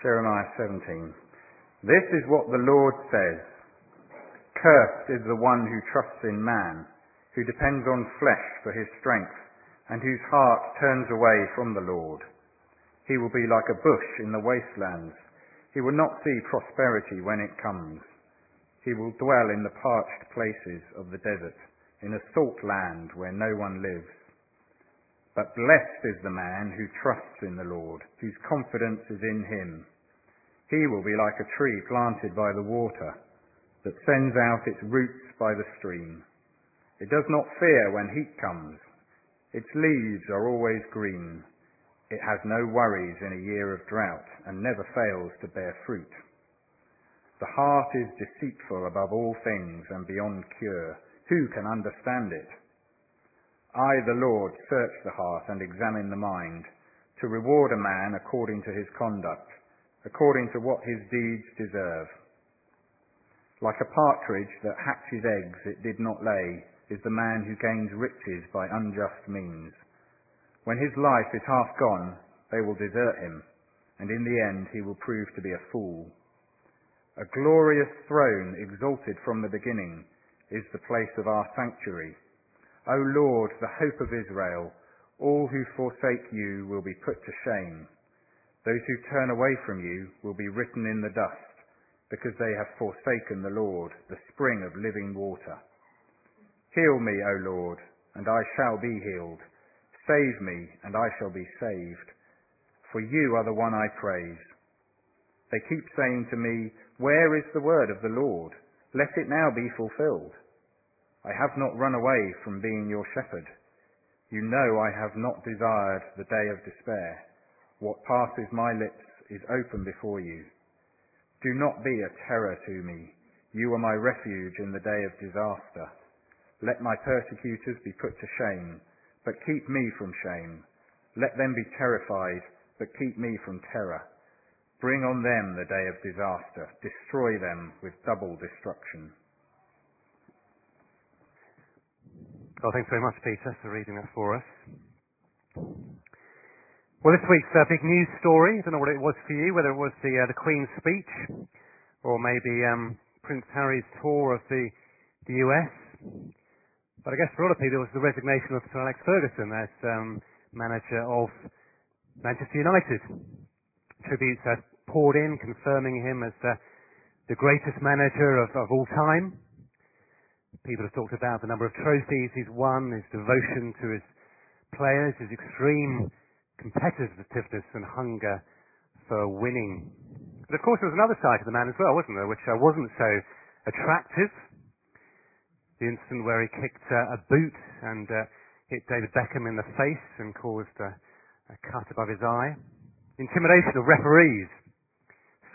Jeremiah 17. This is what the Lord says. Cursed is the one who trusts in man, who depends on flesh for his strength, and whose heart turns away from the Lord. He will be like a bush in the wastelands. He will not see prosperity when it comes. He will dwell in the parched places of the desert, in a salt land where no one lives. But blessed is the man who trusts in the Lord, whose confidence is in him. He will be like a tree planted by the water, that sends out its roots by the stream. It does not fear when heat comes. Its leaves are always green. It has no worries in a year of drought and never fails to bear fruit. The heart is deceitful above all things and beyond cure. Who can understand it? I, the Lord, search the heart and examine the mind, to reward a man according to his conduct, according to what his deeds deserve. Like a partridge that hatches eggs it did not lay, is the man who gains riches by unjust means. When his life is half gone, they will desert him, and in the end he will prove to be a fool. A glorious throne exalted from the beginning is the place of our sanctuary O Lord, the hope of Israel, all who forsake you will be put to shame. Those who turn away from you will be written in the dust, because they have forsaken the Lord, the spring of living water. Heal me, O Lord, and I shall be healed. Save me, and I shall be saved. For you are the one I praise. They keep saying to me, Where is the word of the Lord? Let it now be fulfilled. I have not run away from being your shepherd. You know I have not desired the day of despair. What passes my lips is open before you. Do not be a terror to me. You are my refuge in the day of disaster. Let my persecutors be put to shame, but keep me from shame. Let them be terrified, but keep me from terror. Bring on them the day of disaster. Destroy them with double destruction. Well, thanks very much, Peter, for reading that for us. Well, this week's uh, big news story, I don't know what it was for you, whether it was the, uh, the Queen's speech or maybe um, Prince Harry's tour of the, the US. But I guess for a lot of people it was the resignation of Sir Alex Ferguson as um, manager of Manchester United. Tributes have poured in confirming him as uh, the greatest manager of, of all time. People have talked about the number of trophies he's won, his devotion to his players, his extreme competitiveness and hunger for winning. But of course there was another side to the man as well, wasn't there, which uh, wasn't so attractive. The incident where he kicked uh, a boot and uh, hit David Beckham in the face and caused a, a cut above his eye. Intimidation of referees,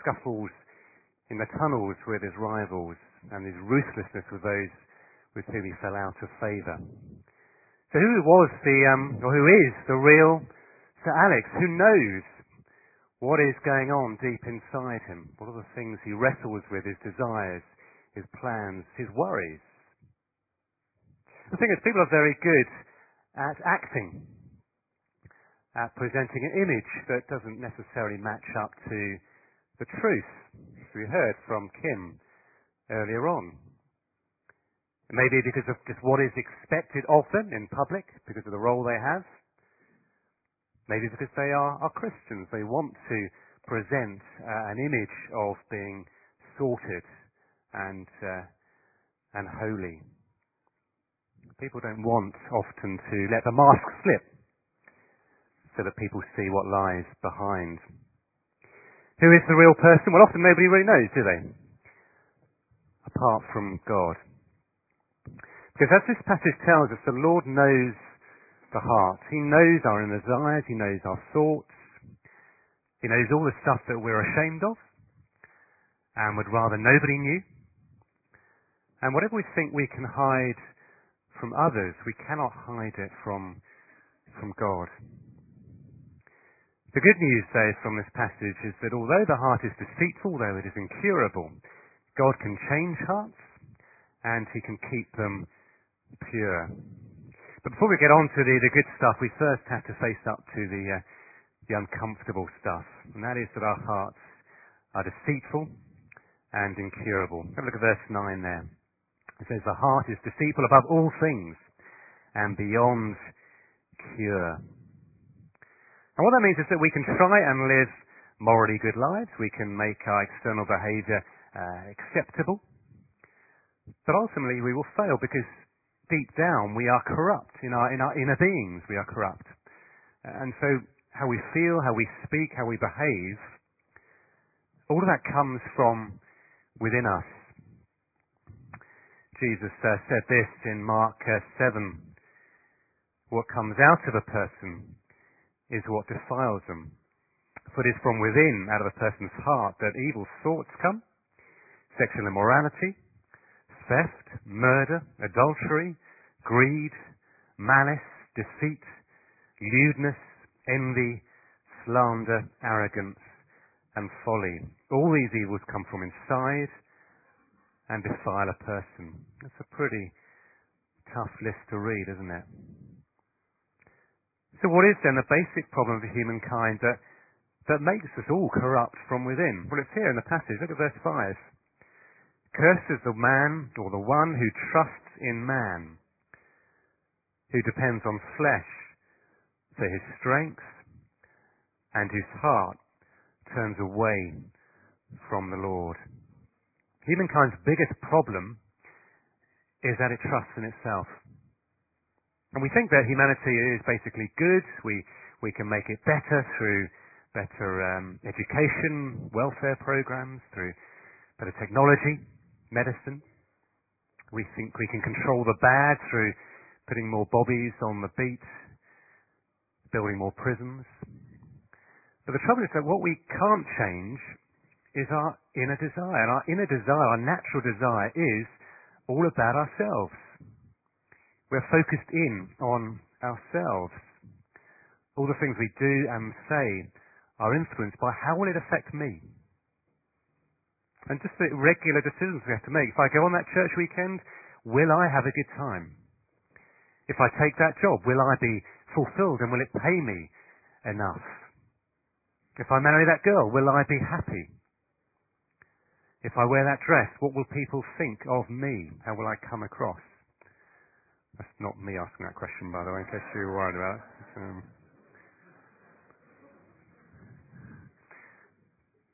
scuffles in the tunnels with his rivals, and his ruthlessness with those with whom he fell out of favour. So who was the, um, or who is the real Sir Alex? Who knows what is going on deep inside him? What are the things he wrestles with, his desires, his plans, his worries? The thing is, people are very good at acting, at presenting an image that doesn't necessarily match up to the truth, as we heard from Kim earlier on. Maybe because of just what is expected of them in public, because of the role they have. Maybe because they are, are Christians. They want to present uh, an image of being sorted and, uh, and holy. People don't want often to let the mask slip so that people see what lies behind. Who is the real person? Well, often nobody really knows, do they? Apart from God. Because as this passage tells us, the Lord knows the heart. He knows our inner desires. He knows our thoughts. He knows all the stuff that we're ashamed of and would rather nobody knew. And whatever we think we can hide from others, we cannot hide it from, from God. The good news, though, from this passage is that although the heart is deceitful, though it is incurable, God can change hearts and He can keep them pure. But before we get on to the, the good stuff, we first have to face up to the, uh, the uncomfortable stuff. And that is that our hearts are deceitful and incurable. Have a look at verse 9 there. It says, The heart is deceitful above all things and beyond cure. And what that means is that we can try and live morally good lives. We can make our external behavior uh, acceptable. But ultimately we will fail because deep down we are corrupt. In our, in our inner beings we are corrupt. And so how we feel, how we speak, how we behave, all of that comes from within us. Jesus uh, said this in Mark uh, 7. What comes out of a person is what defiles them. For it is from within, out of a person's heart, that evil thoughts come, sexual immorality, theft, murder, adultery, greed, malice, deceit, lewdness, envy, slander, arrogance, and folly. All these evils come from inside and defile a person. That's a pretty tough list to read, isn't it? So what is then the basic problem of humankind that, that makes us all corrupt from within? Well, it's here in the passage. Look at verse 5. Cursed is the man or the one who trusts in man, who depends on flesh for his strength, and whose heart turns away from the Lord. Humankind's biggest problem is that it trusts in itself. And we think that humanity is basically good. We, we can make it better through better um, education, welfare programs, through better technology, medicine. We think we can control the bad through putting more bobbies on the beat, building more prisons. But the trouble is that what we can't change is our inner desire. And our inner desire, our natural desire is all about ourselves. We're focused in on ourselves. All the things we do and say are influenced by how will it affect me? And just the regular decisions we have to make. If I go on that church weekend, will I have a good time? If I take that job, will I be fulfilled and will it pay me enough? If I marry that girl, will I be happy? If I wear that dress, what will people think of me? How will I come across? That's not me asking that question, by the way, in case you were worried about it. Um,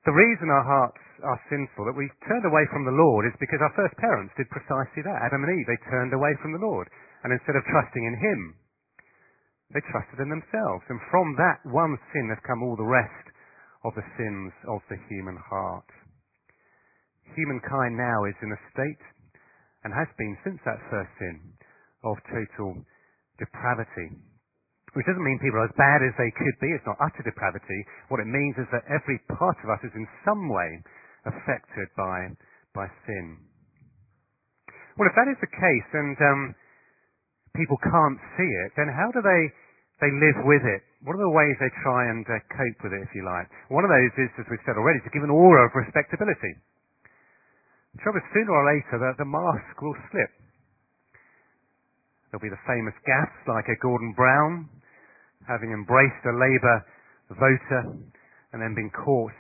the reason our hearts are sinful, that we've turned away from the Lord, is because our first parents did precisely that. Adam and Eve, they turned away from the Lord. And instead of trusting in Him, they trusted in themselves. And from that one sin have come all the rest of the sins of the human heart. Humankind now is in a state, and has been since that first sin, of total depravity. Which doesn't mean people are as bad as they could be. It's not utter depravity. What it means is that every part of us is in some way affected by, by sin. Well, if that is the case and um, people can't see it, then how do they, they live with it? What are the ways they try and uh, cope with it, if you like? One of those is, as we've said already, to give an aura of respectability. The trouble is, sooner or later, the, the mask will slip. There'll be the famous gaffes like a Gordon Brown, having embraced a Labour voter and then been caught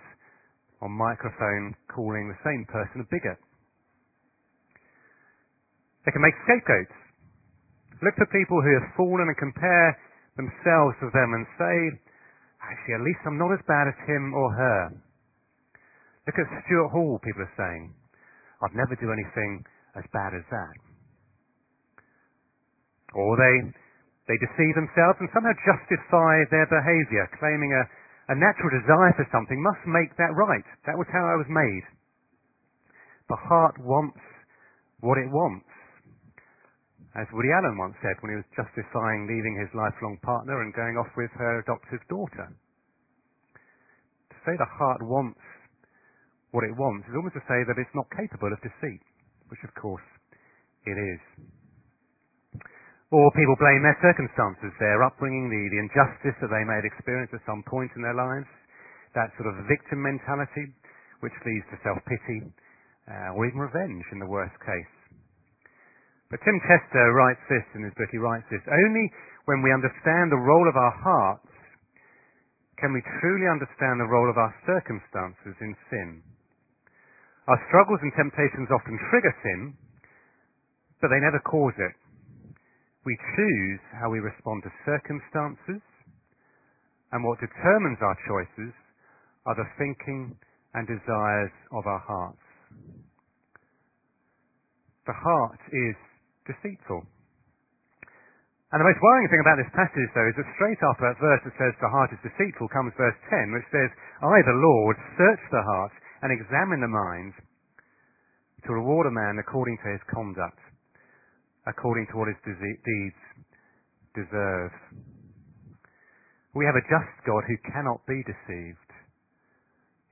on microphone calling the same person a bigot. They can make scapegoats. Look for people who have fallen and compare themselves with them and say, actually, at least I'm not as bad as him or her. Look at Stuart Hall, people are saying. I'd never do anything as bad as that. Or they, they deceive themselves and somehow justify their behavior, claiming a, a natural desire for something must make that right. That was how I was made. The heart wants what it wants. As Woody Allen once said when he was justifying leaving his lifelong partner and going off with her adoptive daughter. To say the heart wants what it wants is almost to say that it's not capable of deceit, which of course it is. Or people blame their circumstances, their upbringing, the, the injustice that they may have experienced at some point in their lives. That sort of victim mentality, which leads to self-pity, uh, or even revenge in the worst case. But Tim Chester writes this in his book, he writes this, only when we understand the role of our hearts can we truly understand the role of our circumstances in sin. Our struggles and temptations often trigger sin, but they never cause it. We choose how we respond to circumstances, and what determines our choices are the thinking and desires of our hearts. The heart is deceitful. And the most worrying thing about this passage, though, is that straight after that verse that says the heart is deceitful comes verse 10, which says, I, the Lord, search the heart and examine the mind to reward a man according to his conduct according to what his deeds deserve. We have a just God who cannot be deceived.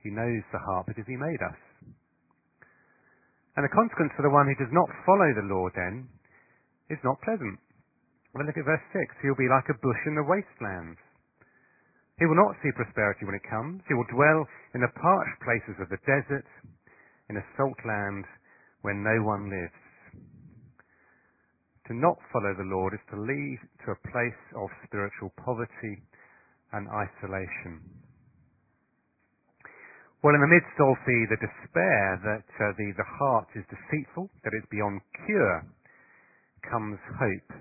He knows the heart because he made us. And the consequence for the one who does not follow the law then is not pleasant. Well, look at verse 6. He'll be like a bush in the wastelands. He will not see prosperity when it comes. He will dwell in the parched places of the desert, in a salt land where no one lives. To not follow the Lord is to lead to a place of spiritual poverty and isolation. Well, in the midst of the, the despair that uh, the, the heart is deceitful, that it's beyond cure, comes hope.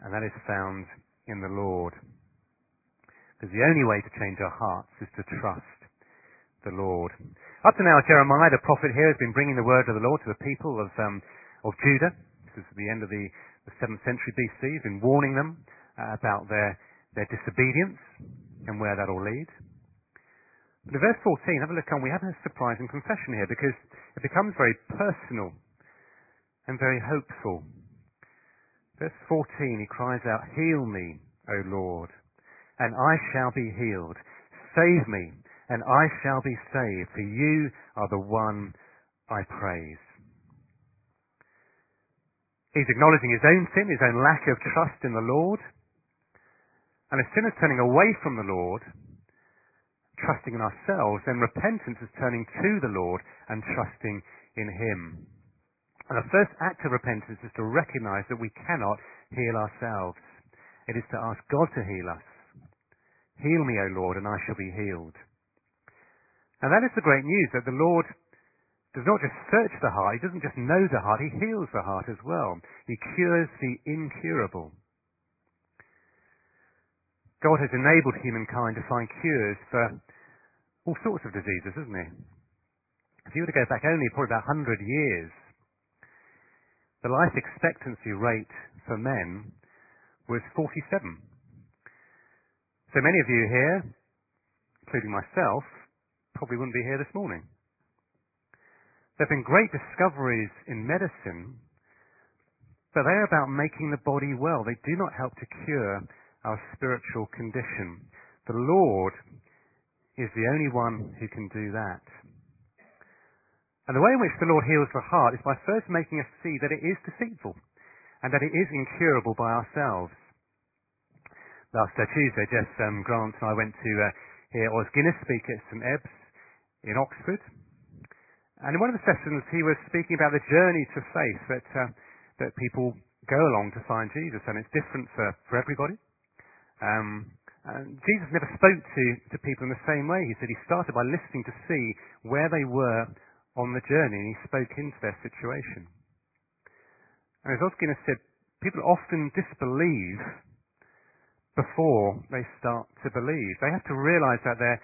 And that is found in the Lord. Because the only way to change our hearts is to trust the Lord. Up to now, Jeremiah, the prophet here, has been bringing the word of the Lord to the people of, um, of Judah. This is at the end of the, the 7th century BC. He's been warning them uh, about their, their disobedience and where that will lead. But in verse 14, have a look on, we have a surprising confession here because it becomes very personal and very hopeful. Verse 14, he cries out, Heal me, O Lord, and I shall be healed. Save me, and I shall be saved, for you are the one I praise. He's acknowledging his own sin, his own lack of trust in the Lord. And as sin is turning away from the Lord, trusting in ourselves, then repentance is turning to the Lord and trusting in Him. And the first act of repentance is to recognize that we cannot heal ourselves. It is to ask God to heal us. Heal me, O Lord, and I shall be healed. And that is the great news that the Lord does not just search the heart, he doesn't just know the heart, he heals the heart as well. He cures the incurable. God has enabled humankind to find cures for all sorts of diseases, hasn't he? If you were to go back only probably about 100 years, the life expectancy rate for men was 47. So many of you here, including myself, probably wouldn't be here this morning. There have been great discoveries in medicine, but they are about making the body well. They do not help to cure our spiritual condition. The Lord is the only one who can do that. And the way in which the Lord heals the heart is by first making us see that it is deceitful and that it is incurable by ourselves. Last uh, Tuesday, Jess um, Grant and I went to uh, hear Os Guinness speak at St Ebbe's in Oxford. And in one of the sessions, he was speaking about the journey to faith that uh, that people go along to find Jesus, and it's different for for everybody. Um, and Jesus never spoke to to people in the same way. He said he started by listening to see where they were on the journey, and he spoke into their situation. And as Os Guinness said, people often disbelieve before they start to believe. They have to realize that their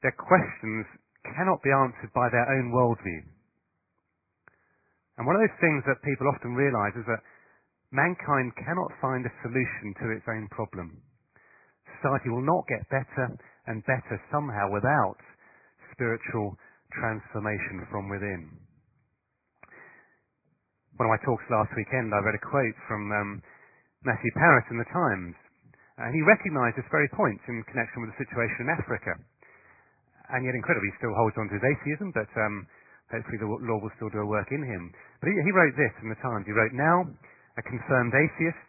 their questions cannot be answered by their own worldview. And one of those things that people often realize is that mankind cannot find a solution to its own problem. Society will not get better and better somehow without spiritual transformation from within. One of my talks last weekend, I read a quote from um, Matthew Parris in the Times, and he recognized this very point in connection with the situation in Africa and yet incredibly he still holds on to his atheism, but um, hopefully the Lord will still do a work in him. But he, he wrote this in the Times. He wrote, Now, a confirmed atheist,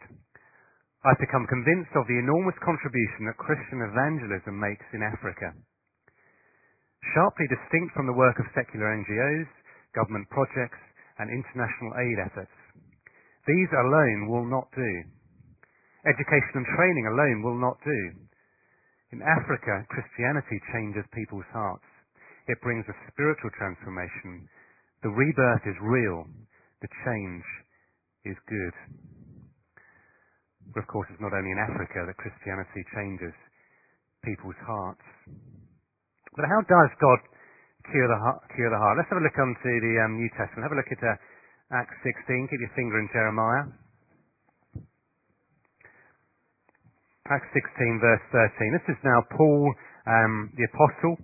I've become convinced of the enormous contribution that Christian evangelism makes in Africa. Sharply distinct from the work of secular NGOs, government projects, and international aid efforts. These alone will not do. Education and training alone will not do. In Africa, Christianity changes people's hearts. it brings a spiritual transformation. The rebirth is real. The change is good. But of course, it's not only in Africa that Christianity changes people's hearts. But how does God cure the heart? Cure the heart? Let's have a look onto the um, New Testament. Have a look at uh, Acts 16. Keep your finger in Jeremiah. Acts 16, verse 13. This is now Paul, um, the apostle.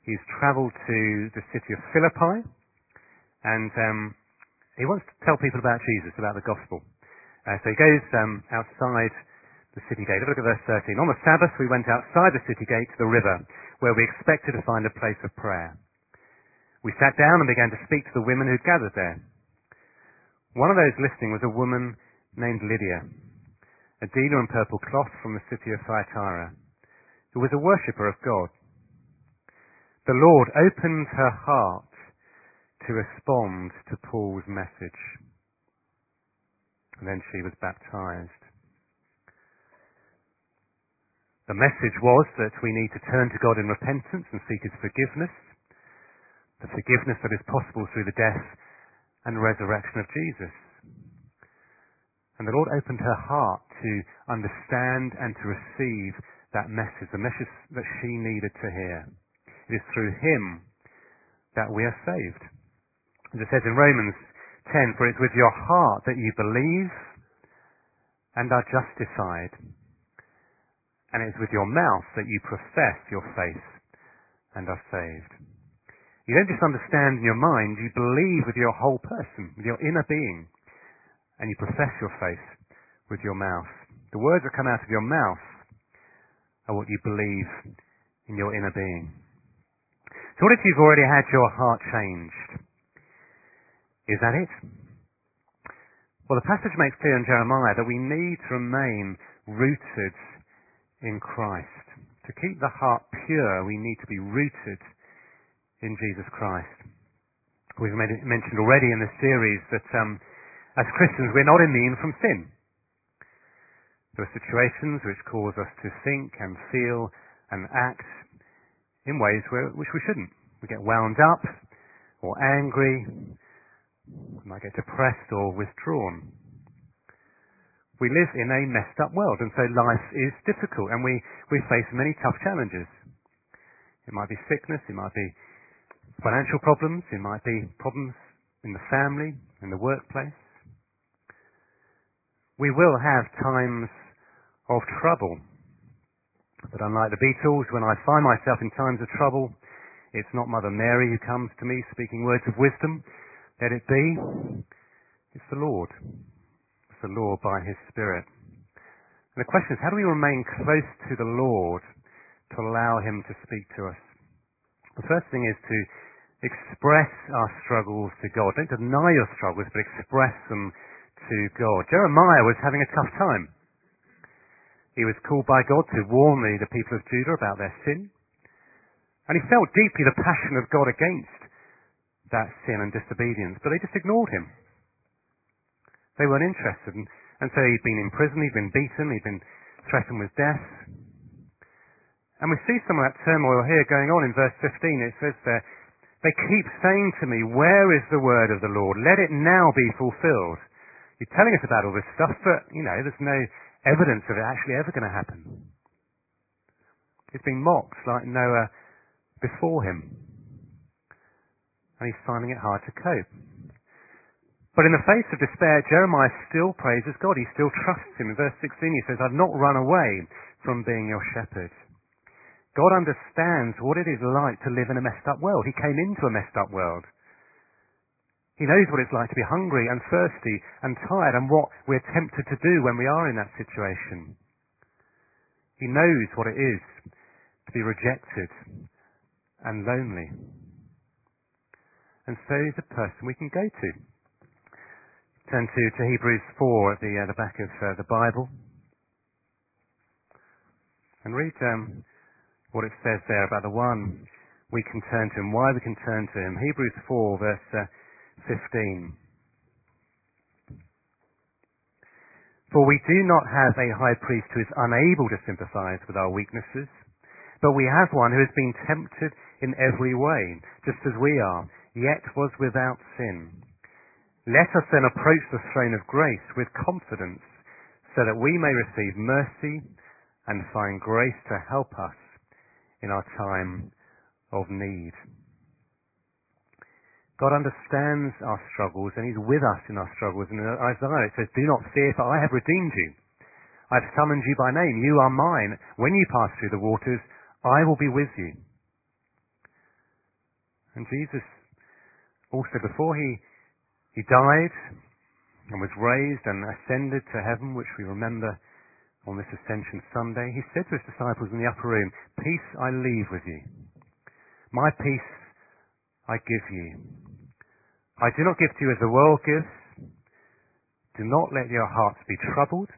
He's travelled to the city of Philippi, and um, he wants to tell people about Jesus, about the gospel. Uh, so he goes um, outside the city gate. Look at verse 13. On the Sabbath, we went outside the city gate to the river, where we expected to find a place of prayer. We sat down and began to speak to the women who'd gathered there. One of those listening was a woman named Lydia, a dealer in purple cloth from the city of Thyatira, who was a worshipper of God. The Lord opened her heart to respond to Paul's message. And then she was baptized. The message was that we need to turn to God in repentance and seek His forgiveness, the forgiveness that is possible through the death and resurrection of Jesus. And the Lord opened her heart to understand and to receive that message, the message that she needed to hear. It is through Him that we are saved. As it says in Romans 10, for it's with your heart that you believe and are justified and it's with your mouth that you profess your faith and are saved. You don't just understand in your mind, you believe with your whole person, with your inner being, and you profess your faith with your mouth. The words that come out of your mouth are what you believe in your inner being. So what if you've already had your heart changed? Is that it? Well, the passage makes clear in Jeremiah that we need to remain rooted in Christ. To keep the heart pure, we need to be rooted in Jesus Christ. We've mentioned already in this series that um, as Christians we're not immune from sin. There are situations which cause us to think and feel and act in ways where, which we shouldn't. We get wound up or angry, we might get depressed or withdrawn. We live in a messed up world, and so life is difficult, and we, we face many tough challenges. It might be sickness, it might be financial problems, it might be problems in the family, in the workplace. We will have times of trouble. But unlike the Beatles, when I find myself in times of trouble, it's not Mother Mary who comes to me speaking words of wisdom. Let it be. It's the Lord It's the Lord by His Spirit. And the question is, how do we remain close to the Lord to allow Him to speak to us? The first thing is to express our struggles to God. Don't deny your struggles, but express them to God. Jeremiah was having a tough time. He was called by God to warn the, the people of Judah about their sin. And he felt deeply the passion of God against that sin and disobedience, but they just ignored him. They weren't interested. And, and so he'd been in prison, he'd been beaten, he'd been threatened with death. And we see some of that turmoil here going on in verse 15. It says there, they keep saying to me, where is the word of the Lord? Let it now be fulfilled. You're telling us about all this stuff, but, you know, there's no evidence of it actually ever going to happen. He's being mocked like Noah before him. And he's finding it hard to cope. But in the face of despair, Jeremiah still praises God. He still trusts him. In verse 16 he says, I've not run away from being your shepherd. God understands what it is like to live in a messed up world. He came into a messed up world. He knows what it's like to be hungry and thirsty and tired and what we're tempted to do when we are in that situation. He knows what it is to be rejected and lonely. And so he's a person we can go to. Turn to, to Hebrews 4 at the, uh, the back of uh, the Bible. And read um, what it says there about the one we can turn to him, why we can turn to him. Hebrews 4 verse uh, 15. For we do not have a high priest who is unable to sympathize with our weaknesses, But we have one who has been tempted in every way, just as we are, yet was without sin. Let us then approach the throne of grace with confidence, so that we may receive mercy and find grace to help us in our time of need. God understands our struggles and He's with us in our struggles. And Isaiah it says, Do not fear, for I have redeemed you. I've summoned you by name. You are mine. When you pass through the waters, I will be with you. And Jesus also, before he, he died and was raised and ascended to heaven, which we remember on this Ascension Sunday, he said to his disciples in the upper room, Peace I leave with you. My peace I give you. I do not give to you as the world gives. Do not let your hearts be troubled,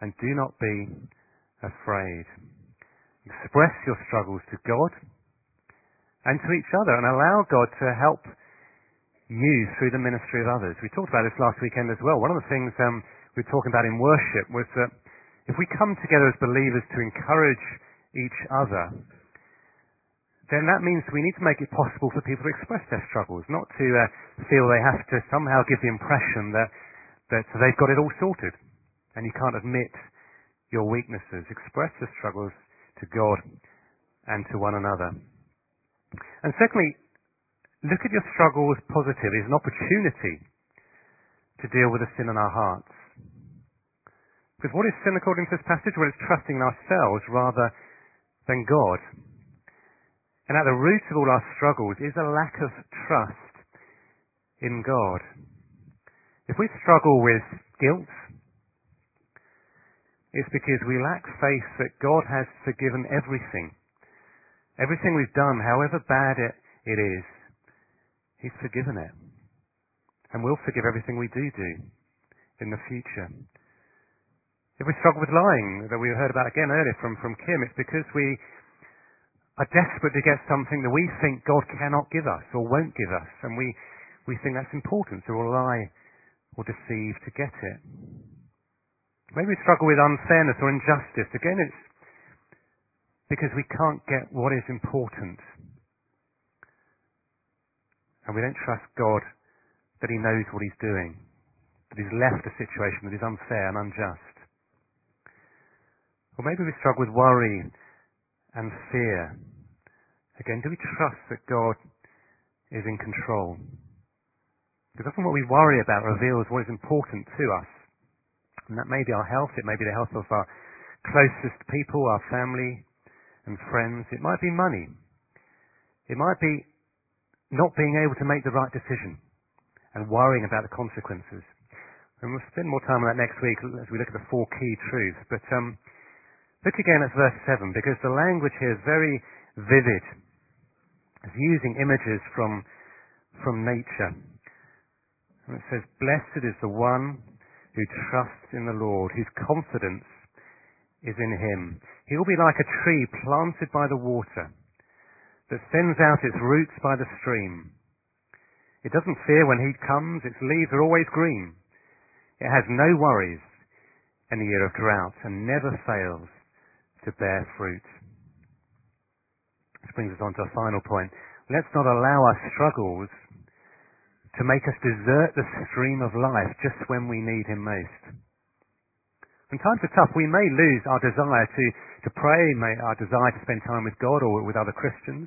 and do not be afraid. Express your struggles to God and to each other, and allow God to help you through the ministry of others. We talked about this last weekend as well. One of the things um, we were talking about in worship was that if we come together as believers to encourage each other, then that means we need to make it possible for people to express their struggles, not to uh, feel they have to somehow give the impression that, that they've got it all sorted and you can't admit your weaknesses. Express your struggles to God and to one another. And secondly, look at your struggles positively as an opportunity to deal with the sin in our hearts. Because what is sin according to this passage? Well, it's trusting in ourselves rather than God. And at the root of all our struggles is a lack of trust in God. If we struggle with guilt, it's because we lack faith that God has forgiven everything. Everything we've done, however bad it, it is, He's forgiven it. And will forgive everything we do do in the future. If we struggle with lying, that we heard about again earlier from, from Kim, it's because we are desperate to get something that we think God cannot give us or won't give us, and we, we think that's important, so we'll lie or deceive to get it. Maybe we struggle with unfairness or injustice. Again, it's because we can't get what is important. And we don't trust God that He knows what He's doing, that He's left a situation that is unfair and unjust. Or maybe we struggle with worry and fear. Again, do we trust that God is in control? Because often what we worry about reveals what is important to us. And that may be our health, it may be the health of our closest people, our family and friends. It might be money. It might be not being able to make the right decision and worrying about the consequences. And we'll spend more time on that next week as we look at the four key truths. But um, look again at verse 7 because the language here is very vivid. Using images from, from nature. And it says, Blessed is the one who trusts in the Lord, whose confidence is in him. He will be like a tree planted by the water that sends out its roots by the stream. It doesn't fear when heat comes, its leaves are always green. It has no worries in the year of drought and never fails to bear fruit. This brings us on to a final point. Let's not allow our struggles to make us desert the stream of life just when we need Him most. When times are tough, we may lose our desire to, to pray, may, our desire to spend time with God or with other Christians.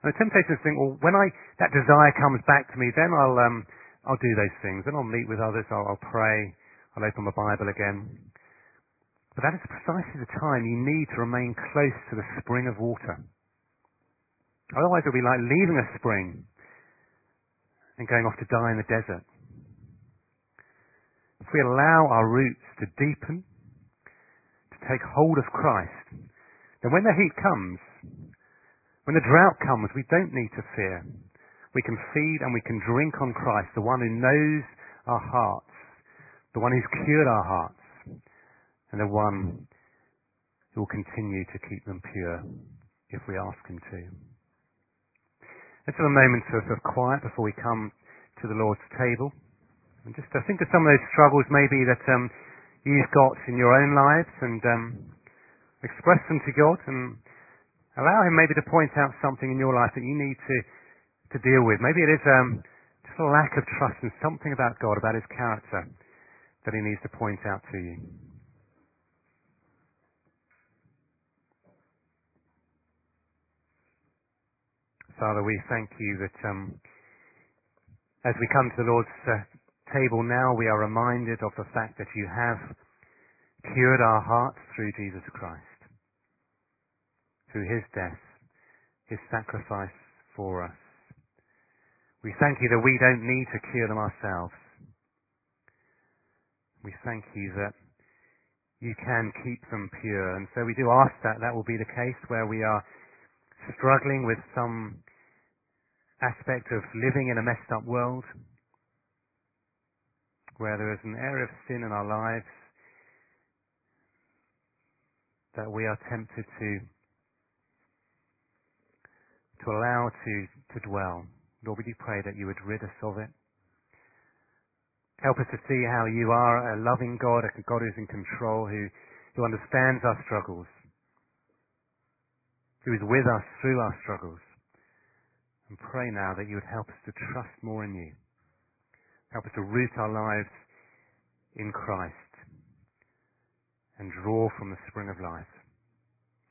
And the temptation is to think, well, when I, that desire comes back to me, then I'll, um, I'll do those things. Then I'll meet with others, I'll, I'll pray, I'll open my Bible again. But that is precisely the time you need to remain close to the spring of water. Otherwise it'll be like leaving a spring and going off to die in the desert. If we allow our roots to deepen, to take hold of Christ, then when the heat comes, when the drought comes, we don't need to fear. We can feed and we can drink on Christ, the one who knows our hearts, the one who's cured our hearts and the one who will continue to keep them pure if we ask him to. Let's have a moment of, of quiet before we come to the Lord's table. And just to think of some of those struggles maybe that um, you've got in your own lives and um, express them to God and allow Him maybe to point out something in your life that you need to, to deal with. Maybe it is um, just a lack of trust in something about God, about His character, that He needs to point out to you. Father, we thank you that um, as we come to the Lord's uh, table now, we are reminded of the fact that you have cured our hearts through Jesus Christ, through his death, his sacrifice for us. We thank you that we don't need to cure them ourselves. We thank you that you can keep them pure. And so we do ask that that will be the case where we are struggling with some aspect of living in a messed up world, where there is an area of sin in our lives that we are tempted to to allow to, to dwell. Lord, we do pray that you would rid us of it. Help us to see how you are a loving God, a God who's in control, who, who understands our struggles, who is with us through our struggles. And pray now that you would help us to trust more in you. Help us to root our lives in Christ and draw from the spring of life.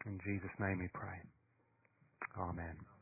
In Jesus' name we pray. Amen.